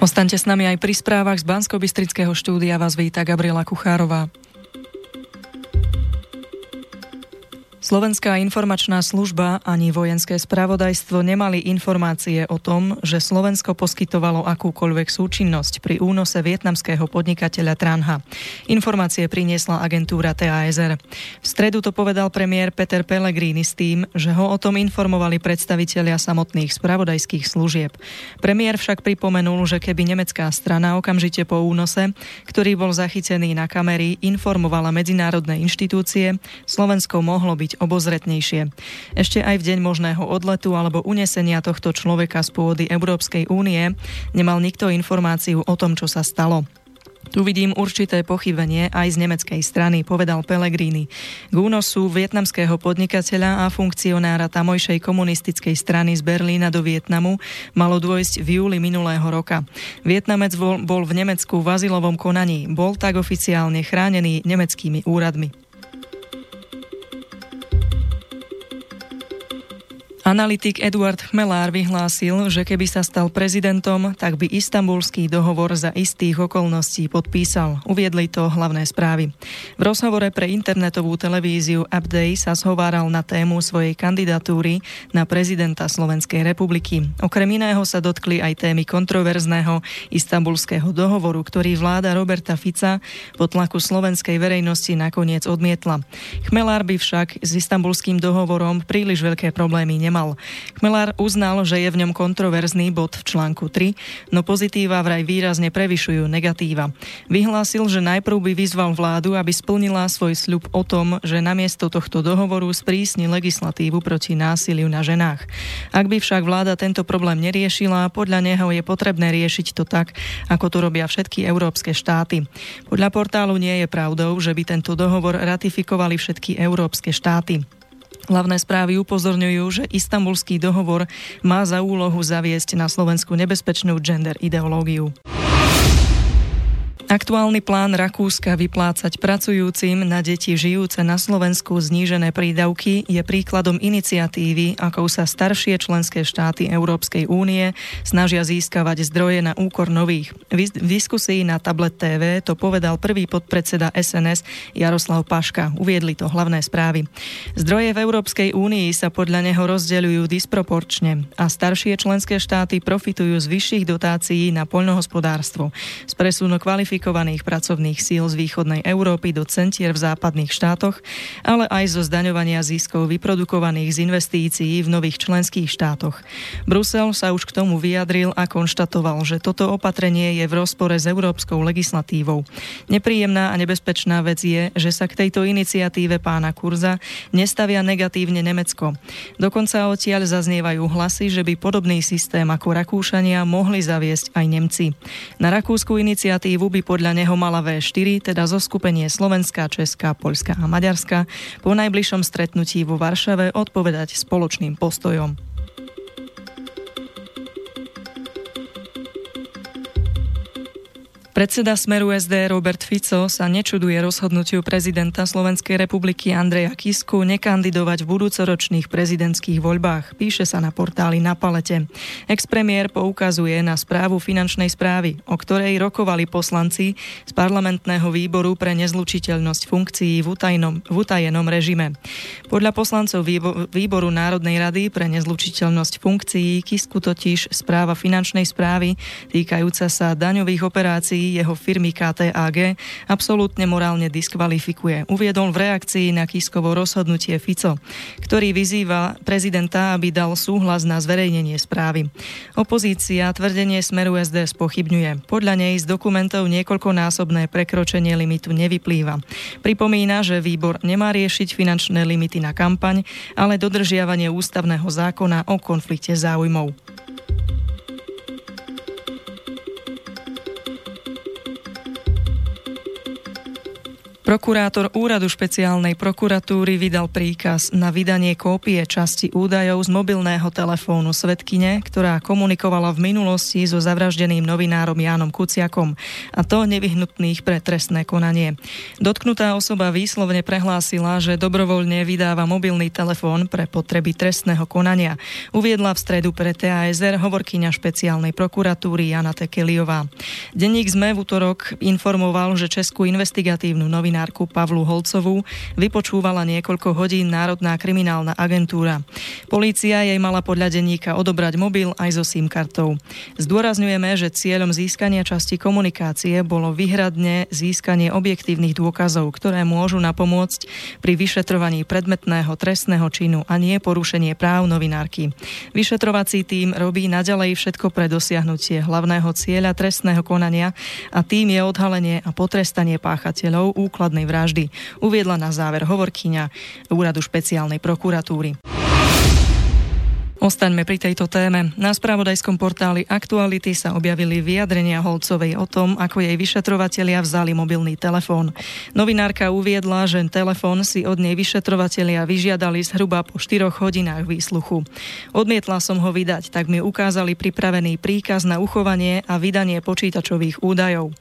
Ostaňte s nami aj pri správach z bansko štúdia. Vás víta Gabriela Kuchárová. Slovenská informačná služba ani vojenské spravodajstvo nemali informácie o tom, že Slovensko poskytovalo akúkoľvek súčinnosť pri únose vietnamského podnikateľa Tranha. Informácie priniesla agentúra TASR. V stredu to povedal premiér Peter Pellegrini s tým, že ho o tom informovali predstavitelia samotných spravodajských služieb. Premiér však pripomenul, že keby nemecká strana okamžite po únose, ktorý bol zachytený na kamery, informovala medzinárodné inštitúcie, Slovensko mohlo byť obozretnejšie. Ešte aj v deň možného odletu alebo unesenia tohto človeka z pôdy Európskej únie nemal nikto informáciu o tom, čo sa stalo. Tu vidím určité pochybenie aj z nemeckej strany, povedal Pellegrini. K únosu vietnamského podnikateľa a funkcionára tamojšej komunistickej strany z Berlína do Vietnamu malo dôjsť v júli minulého roka. Vietnamec bol, v Nemecku v azylovom konaní. Bol tak oficiálne chránený nemeckými úradmi. Analytik Eduard Chmelár vyhlásil, že keby sa stal prezidentom, tak by istambulský dohovor za istých okolností podpísal. Uviedli to hlavné správy. V rozhovore pre internetovú televíziu Upday sa zhováral na tému svojej kandidatúry na prezidenta Slovenskej republiky. Okrem iného sa dotkli aj témy kontroverzného istambulského dohovoru, ktorý vláda Roberta Fica po tlaku slovenskej verejnosti nakoniec odmietla. Chmelár by však s istambulským dohovorom príliš veľké problémy nemal nemal. Chmelár uznal, že je v ňom kontroverzný bod v článku 3, no pozitíva vraj výrazne prevyšujú negatíva. Vyhlásil, že najprv by vyzval vládu, aby splnila svoj sľub o tom, že namiesto tohto dohovoru sprísni legislatívu proti násiliu na ženách. Ak by však vláda tento problém neriešila, podľa neho je potrebné riešiť to tak, ako to robia všetky európske štáty. Podľa portálu nie je pravdou, že by tento dohovor ratifikovali všetky európske štáty. Hlavné správy upozorňujú, že istambulský dohovor má za úlohu zaviesť na Slovensku nebezpečnú gender ideológiu. Aktuálny plán Rakúska vyplácať pracujúcim na deti žijúce na Slovensku znížené prídavky je príkladom iniciatívy, akou sa staršie členské štáty Európskej únie snažia získavať zdroje na úkor nových. V diskusii na Tablet TV to povedal prvý podpredseda SNS Jaroslav Paška. Uviedli to hlavné správy. Zdroje v Európskej únii sa podľa neho rozdeľujú disproporčne a staršie členské štáty profitujú z vyšších dotácií na poľnohospodárstvo. Z presunu kvalifikácií kvalifikovaných pracovných síl z východnej Európy do centier v západných štátoch, ale aj zo zdaňovania ziskov vyprodukovaných z investícií v nových členských štátoch. Brusel sa už k tomu vyjadril a konštatoval, že toto opatrenie je v rozpore s európskou legislatívou. Nepríjemná a nebezpečná vec je, že sa k tejto iniciatíve pána Kurza nestavia negatívne Nemecko. Dokonca odtiaľ zaznievajú hlasy, že by podobný systém ako Rakúšania mohli zaviesť aj Nemci. Na rakúsku iniciatívu by podľa neho mala V4, teda zo skupenie Slovenska, Česka, Poľska a Maďarska, po najbližšom stretnutí vo Varšave odpovedať spoločným postojom. Predseda Smeru SD Robert Fico sa nečuduje rozhodnutiu prezidenta Slovenskej republiky Andreja Kisku nekandidovať v budúcoročných prezidentských voľbách, píše sa na portáli Na palete. Expremiér poukazuje na správu finančnej správy, o ktorej rokovali poslanci z parlamentného výboru pre nezlučiteľnosť funkcií v, utajnom, v utajenom režime. Podľa poslancov výboru Národnej rady pre nezlučiteľnosť funkcií Kisku totiž správa finančnej správy týkajúca sa daňových operácií jeho firmy KTAG absolútne morálne diskvalifikuje. Uviedol v reakcii na Kiskovo rozhodnutie Fico, ktorý vyzýva prezidenta, aby dal súhlas na zverejnenie správy. Opozícia tvrdenie Smeru SD spochybňuje. Podľa nej z dokumentov niekoľkonásobné prekročenie limitu nevyplýva. Pripomína, že výbor nemá riešiť finančné limity na kampaň, ale dodržiavanie ústavného zákona o konflikte záujmov. Prokurátor úradu špeciálnej prokuratúry vydal príkaz na vydanie kópie časti údajov z mobilného telefónu Svetkine, ktorá komunikovala v minulosti so zavraždeným novinárom Jánom Kuciakom, a to nevyhnutných pre trestné konanie. Dotknutá osoba výslovne prehlásila, že dobrovoľne vydáva mobilný telefón pre potreby trestného konania. Uviedla v stredu pre TASR hovorkyňa špeciálnej prokuratúry Jana Tekeliová. Denník ZME v útorok informoval, že Českú investigatívnu novinu novinárku Pavlu Holcovú vypočúvala niekoľko hodín Národná kriminálna agentúra. Polícia jej mala podľa denníka odobrať mobil aj so SIM kartou. Zdôrazňujeme, že cieľom získania časti komunikácie bolo vyhradne získanie objektívnych dôkazov, ktoré môžu napomôcť pri vyšetrovaní predmetného trestného činu a nie porušenie práv novinárky. Vyšetrovací tým robí naďalej všetko pre dosiahnutie hlavného cieľa trestného konania a tým je odhalenie a potrestanie páchateľov úkladnej vraždy, uviedla na záver hovorkyňa Úradu špeciálnej prokuratúry. Ostaňme pri tejto téme. Na spravodajskom portáli Aktuality sa objavili vyjadrenia Holcovej o tom, ako jej vyšetrovatelia vzali mobilný telefón. Novinárka uviedla, že telefón si od nej vyšetrovatelia vyžiadali zhruba po 4 hodinách výsluchu. Odmietla som ho vydať, tak mi ukázali pripravený príkaz na uchovanie a vydanie počítačových údajov.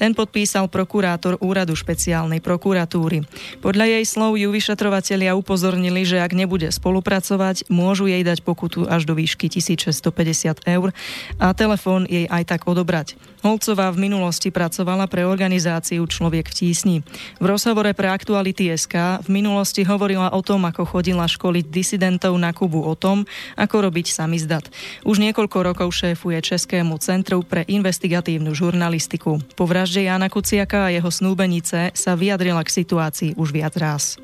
Ten podpísal prokurátor úradu špeciálnej prokuratúry. Podľa jej slov ju vyšetrovatelia upozornili, že ak nebude spolupracovať, môžu jej dať pokutu pokutu až do výšky 1650 eur a telefón jej aj tak odobrať. Holcová v minulosti pracovala pre organizáciu Človek v tísni. V rozhovore pre Aktuality SK v minulosti hovorila o tom, ako chodila školiť disidentov na Kubu o tom, ako robiť samizdat. Už niekoľko rokov šéfuje Českému centru pre investigatívnu žurnalistiku. Po vražde Jana Kuciaka a jeho snúbenice sa vyjadrila k situácii už viac raz.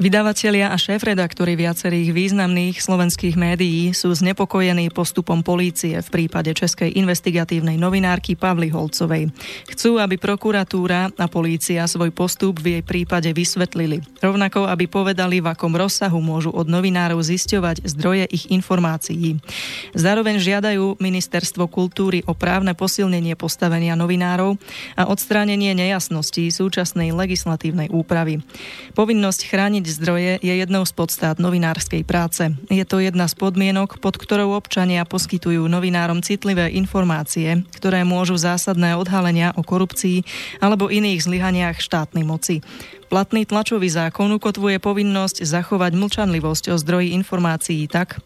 Vydavatelia a šéf-redaktori viacerých významných slovenských médií sú znepokojení postupom polície v prípade českej investigatívnej novinárky Pavly Holcovej. Chcú, aby prokuratúra a polícia svoj postup v jej prípade vysvetlili. Rovnako, aby povedali, v akom rozsahu môžu od novinárov zisťovať zdroje ich informácií. Zároveň žiadajú Ministerstvo kultúry o právne posilnenie postavenia novinárov a odstránenie nejasností súčasnej legislatívnej úpravy. Povinnosť chrániť zdroje je jednou z podstát novinárskej práce. Je to jedna z podmienok, pod ktorou občania poskytujú novinárom citlivé informácie, ktoré môžu zásadné odhalenia o korupcii alebo iných zlyhaniach štátnej moci. Platný tlačový zákon ukotvuje povinnosť zachovať mlčanlivosť o zdroji informácií tak,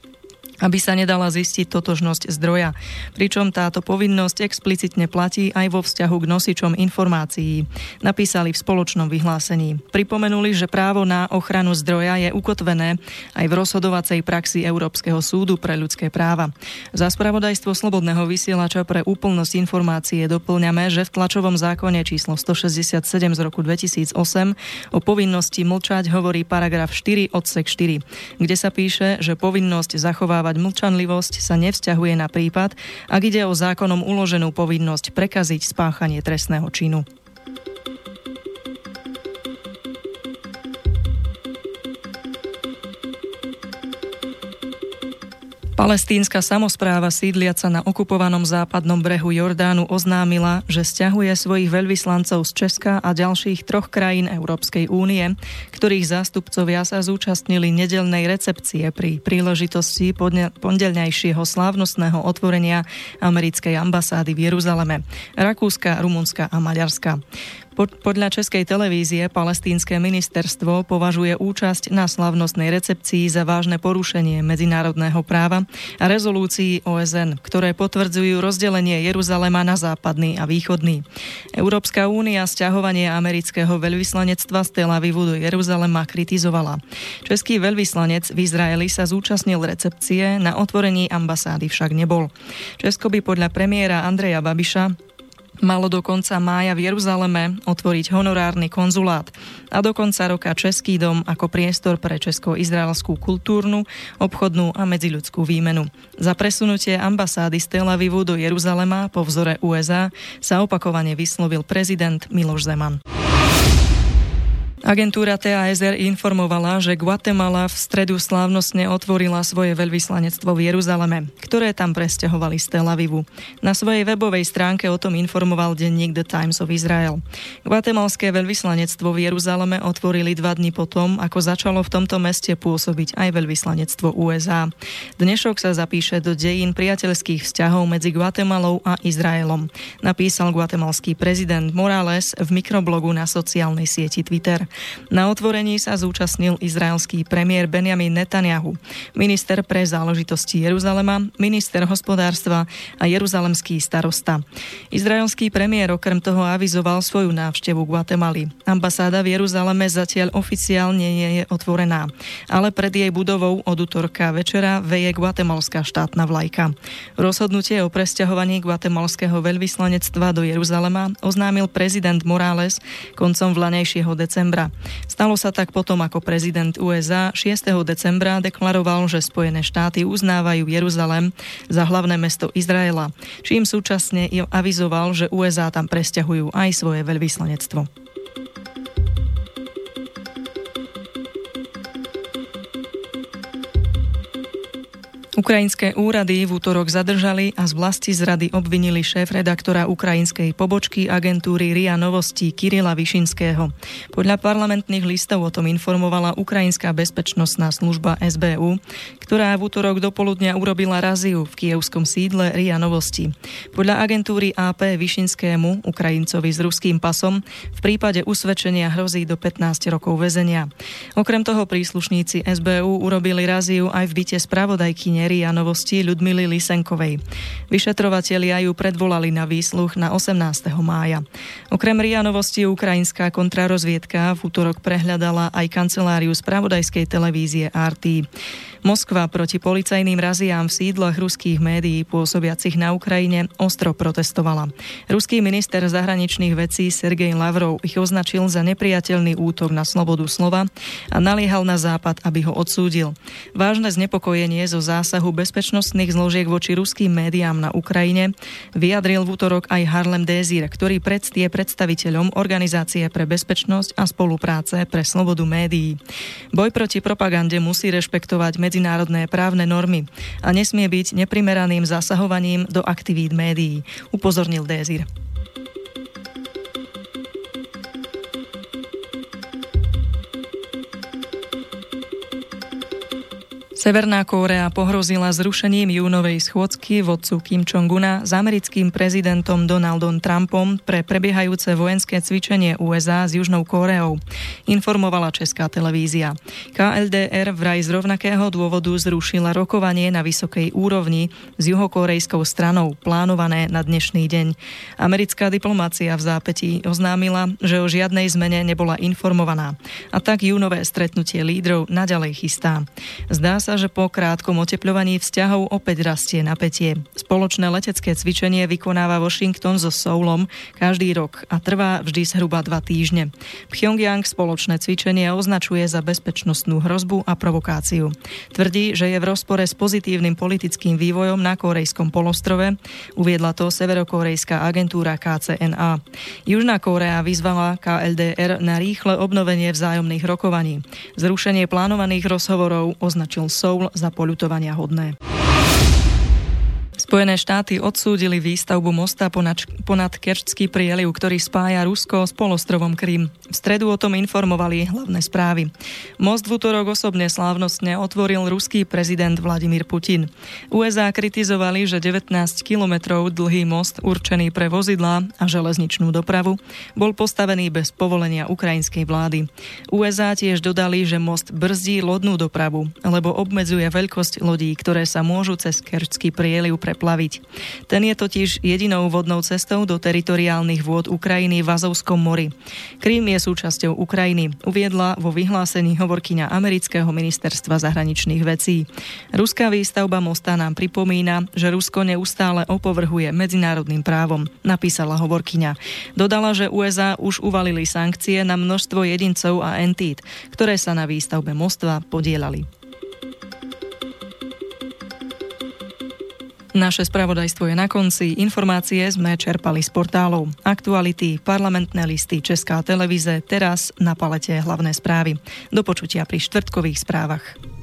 aby sa nedala zistiť totožnosť zdroja. Pričom táto povinnosť explicitne platí aj vo vzťahu k nosičom informácií. Napísali v spoločnom vyhlásení. Pripomenuli, že právo na ochranu zdroja je ukotvené aj v rozhodovacej praxi Európskeho súdu pre ľudské práva. Za spravodajstvo Slobodného vysielača pre úplnosť informácie doplňame, že v tlačovom zákone číslo 167 z roku 2008 o povinnosti mlčať hovorí paragraf 4 odsek 4, kde sa píše, že povinnosť zachovávať zachovávať mlčanlivosť sa nevzťahuje na prípad, ak ide o zákonom uloženú povinnosť prekaziť spáchanie trestného činu. Palestínska samozpráva sídliaca na okupovanom západnom brehu Jordánu oznámila, že stiahuje svojich veľvyslancov z Česka a ďalších troch krajín Európskej únie, ktorých zástupcovia sa zúčastnili nedelnej recepcie pri príležitosti pondelňajšieho slávnostného otvorenia americkej ambasády v Jeruzaleme, Rakúska, Rumunska a Maďarska. Podľa Českej televízie palestínske ministerstvo považuje účasť na slavnostnej recepcii za vážne porušenie medzinárodného práva a rezolúcií OSN, ktoré potvrdzujú rozdelenie Jeruzalema na západný a východný. Európska únia stiahovanie amerického veľvyslanectva z Tel Avivu do Jeruzalema kritizovala. Český veľvyslanec v Izraeli sa zúčastnil recepcie, na otvorení ambasády však nebol. Česko by podľa premiéra Andreja Babiša malo do konca mája v Jeruzaleme otvoriť honorárny konzulát a do konca roka Český dom ako priestor pre česko-izraelskú kultúrnu, obchodnú a medziľudskú výmenu. Za presunutie ambasády z Tel Avivu do Jeruzalema po vzore USA sa opakovane vyslovil prezident Miloš Zeman. Agentúra TASR informovala, že Guatemala v stredu slávnostne otvorila svoje veľvyslanectvo v Jeruzaleme, ktoré tam presťahovali z Tel Avivu. Na svojej webovej stránke o tom informoval denník The Times of Israel. Guatemalské veľvyslanectvo v Jeruzaleme otvorili dva dni potom, ako začalo v tomto meste pôsobiť aj veľvyslanectvo USA. Dnešok sa zapíše do dejín priateľských vzťahov medzi Guatemalou a Izraelom, napísal guatemalský prezident Morales v mikroblogu na sociálnej sieti Twitter. Na otvorení sa zúčastnil izraelský premiér Benjamin Netanyahu, minister pre záležitosti Jeruzalema, minister hospodárstva a jeruzalemský starosta. Izraelský premiér okrem toho avizoval svoju návštevu Guatemaly. Ambasáda v Jeruzaleme zatiaľ oficiálne nie je otvorená, ale pred jej budovou od útorka večera veje guatemalská štátna vlajka. Rozhodnutie o presťahovaní guatemalského veľvyslanectva do Jeruzalema oznámil prezident Morales koncom vlanejšieho decembra. Stalo sa tak potom, ako prezident USA 6. decembra deklaroval, že Spojené štáty uznávajú Jeruzalem za hlavné mesto Izraela, čím súčasne avizoval, že USA tam presťahujú aj svoje veľvyslanectvo. Ukrajinské úrady v útorok zadržali a z vlasti zrady obvinili šéf-redaktora ukrajinskej pobočky agentúry RIA Novostí Kirila Višinského. Podľa parlamentných listov o tom informovala Ukrajinská bezpečnostná služba SBU, ktorá v útorok do urobila raziu v kievskom sídle RIA Novosti. Podľa agentúry AP Višinskému, Ukrajincovi s ruským pasom, v prípade usvedčenia hrozí do 15 rokov väzenia. Okrem toho príslušníci SBU urobili raziu aj v byte spravodajkyne Ria Novosti Ľudmily Lisenkovej. Vyšetrovatelia ju predvolali na výsluch na 18. mája. Okrem Ria Novosti ukrajinská kontrarozviedka v útorok prehľadala aj kanceláriu spravodajskej televízie RT. Moskva proti policajným raziám v sídlach ruských médií pôsobiacich na Ukrajine ostro protestovala. Ruský minister zahraničných vecí Sergej Lavrov ich označil za nepriateľný útok na slobodu slova a naliehal na Západ, aby ho odsúdil. Vážne znepokojenie zo zásahu bezpečnostných zložiek voči ruským médiám na Ukrajine vyjadril v útorok aj Harlem Désir, ktorý predstie predstaviteľom Organizácie pre bezpečnosť a spolupráce pre slobodu médií. Boj proti propagande musí rešpektovať medzi medzinárodné právne normy a nesmie byť neprimeraným zasahovaním do aktivít médií, upozornil Dézir. Severná Kórea pohrozila zrušením júnovej schôdzky vodcu Kim Jong-una s americkým prezidentom Donaldom Trumpom pre prebiehajúce vojenské cvičenie USA s Južnou Kóreou, informovala Česká televízia. KLDR vraj z rovnakého dôvodu zrušila rokovanie na vysokej úrovni s juhokorejskou stranou plánované na dnešný deň. Americká diplomácia v zápätí oznámila, že o žiadnej zmene nebola informovaná a tak júnové stretnutie lídrov naďalej chystá. Zdá sa, že po krátkom otepľovaní vzťahov opäť rastie napätie. Spoločné letecké cvičenie vykonáva Washington so Soulom každý rok a trvá vždy zhruba dva týždne. Pyongyang spoločné cvičenie označuje za bezpečnostnú hrozbu a provokáciu. Tvrdí, že je v rozpore s pozitívnym politickým vývojom na korejskom polostrove, uviedla to severokorejská agentúra KCNA. Južná Kórea vyzvala KLDR na rýchle obnovenie vzájomných rokovaní. Zrušenie plánovaných rozhovorov označil Soul za poľutovania hodné. Spojené štáty odsúdili výstavbu mosta ponad, Kerčský prieliv, ktorý spája Rusko s polostrovom Krym. V stredu o tom informovali hlavné správy. Most v útorok osobne slávnostne otvoril ruský prezident Vladimír Putin. USA kritizovali, že 19 kilometrov dlhý most určený pre vozidlá a železničnú dopravu bol postavený bez povolenia ukrajinskej vlády. USA tiež dodali, že most brzdí lodnú dopravu, lebo obmedzuje veľkosť lodí, ktoré sa môžu cez Kerčský prieliv pre preplaviť. Ten je totiž jedinou vodnou cestou do teritoriálnych vôd Ukrajiny v Azovskom mori. Krím je súčasťou Ukrajiny, uviedla vo vyhlásení hovorkyňa amerického ministerstva zahraničných vecí. Ruská výstavba mosta nám pripomína, že Rusko neustále opovrhuje medzinárodným právom, napísala hovorkyňa. Dodala, že USA už uvalili sankcie na množstvo jedincov a entít, ktoré sa na výstavbe mostva podielali. Naše spravodajstvo je na konci. Informácie sme čerpali z portálov. Aktuality, parlamentné listy, Česká televíze, teraz na palete hlavné správy. Do počutia pri štvrtkových správach.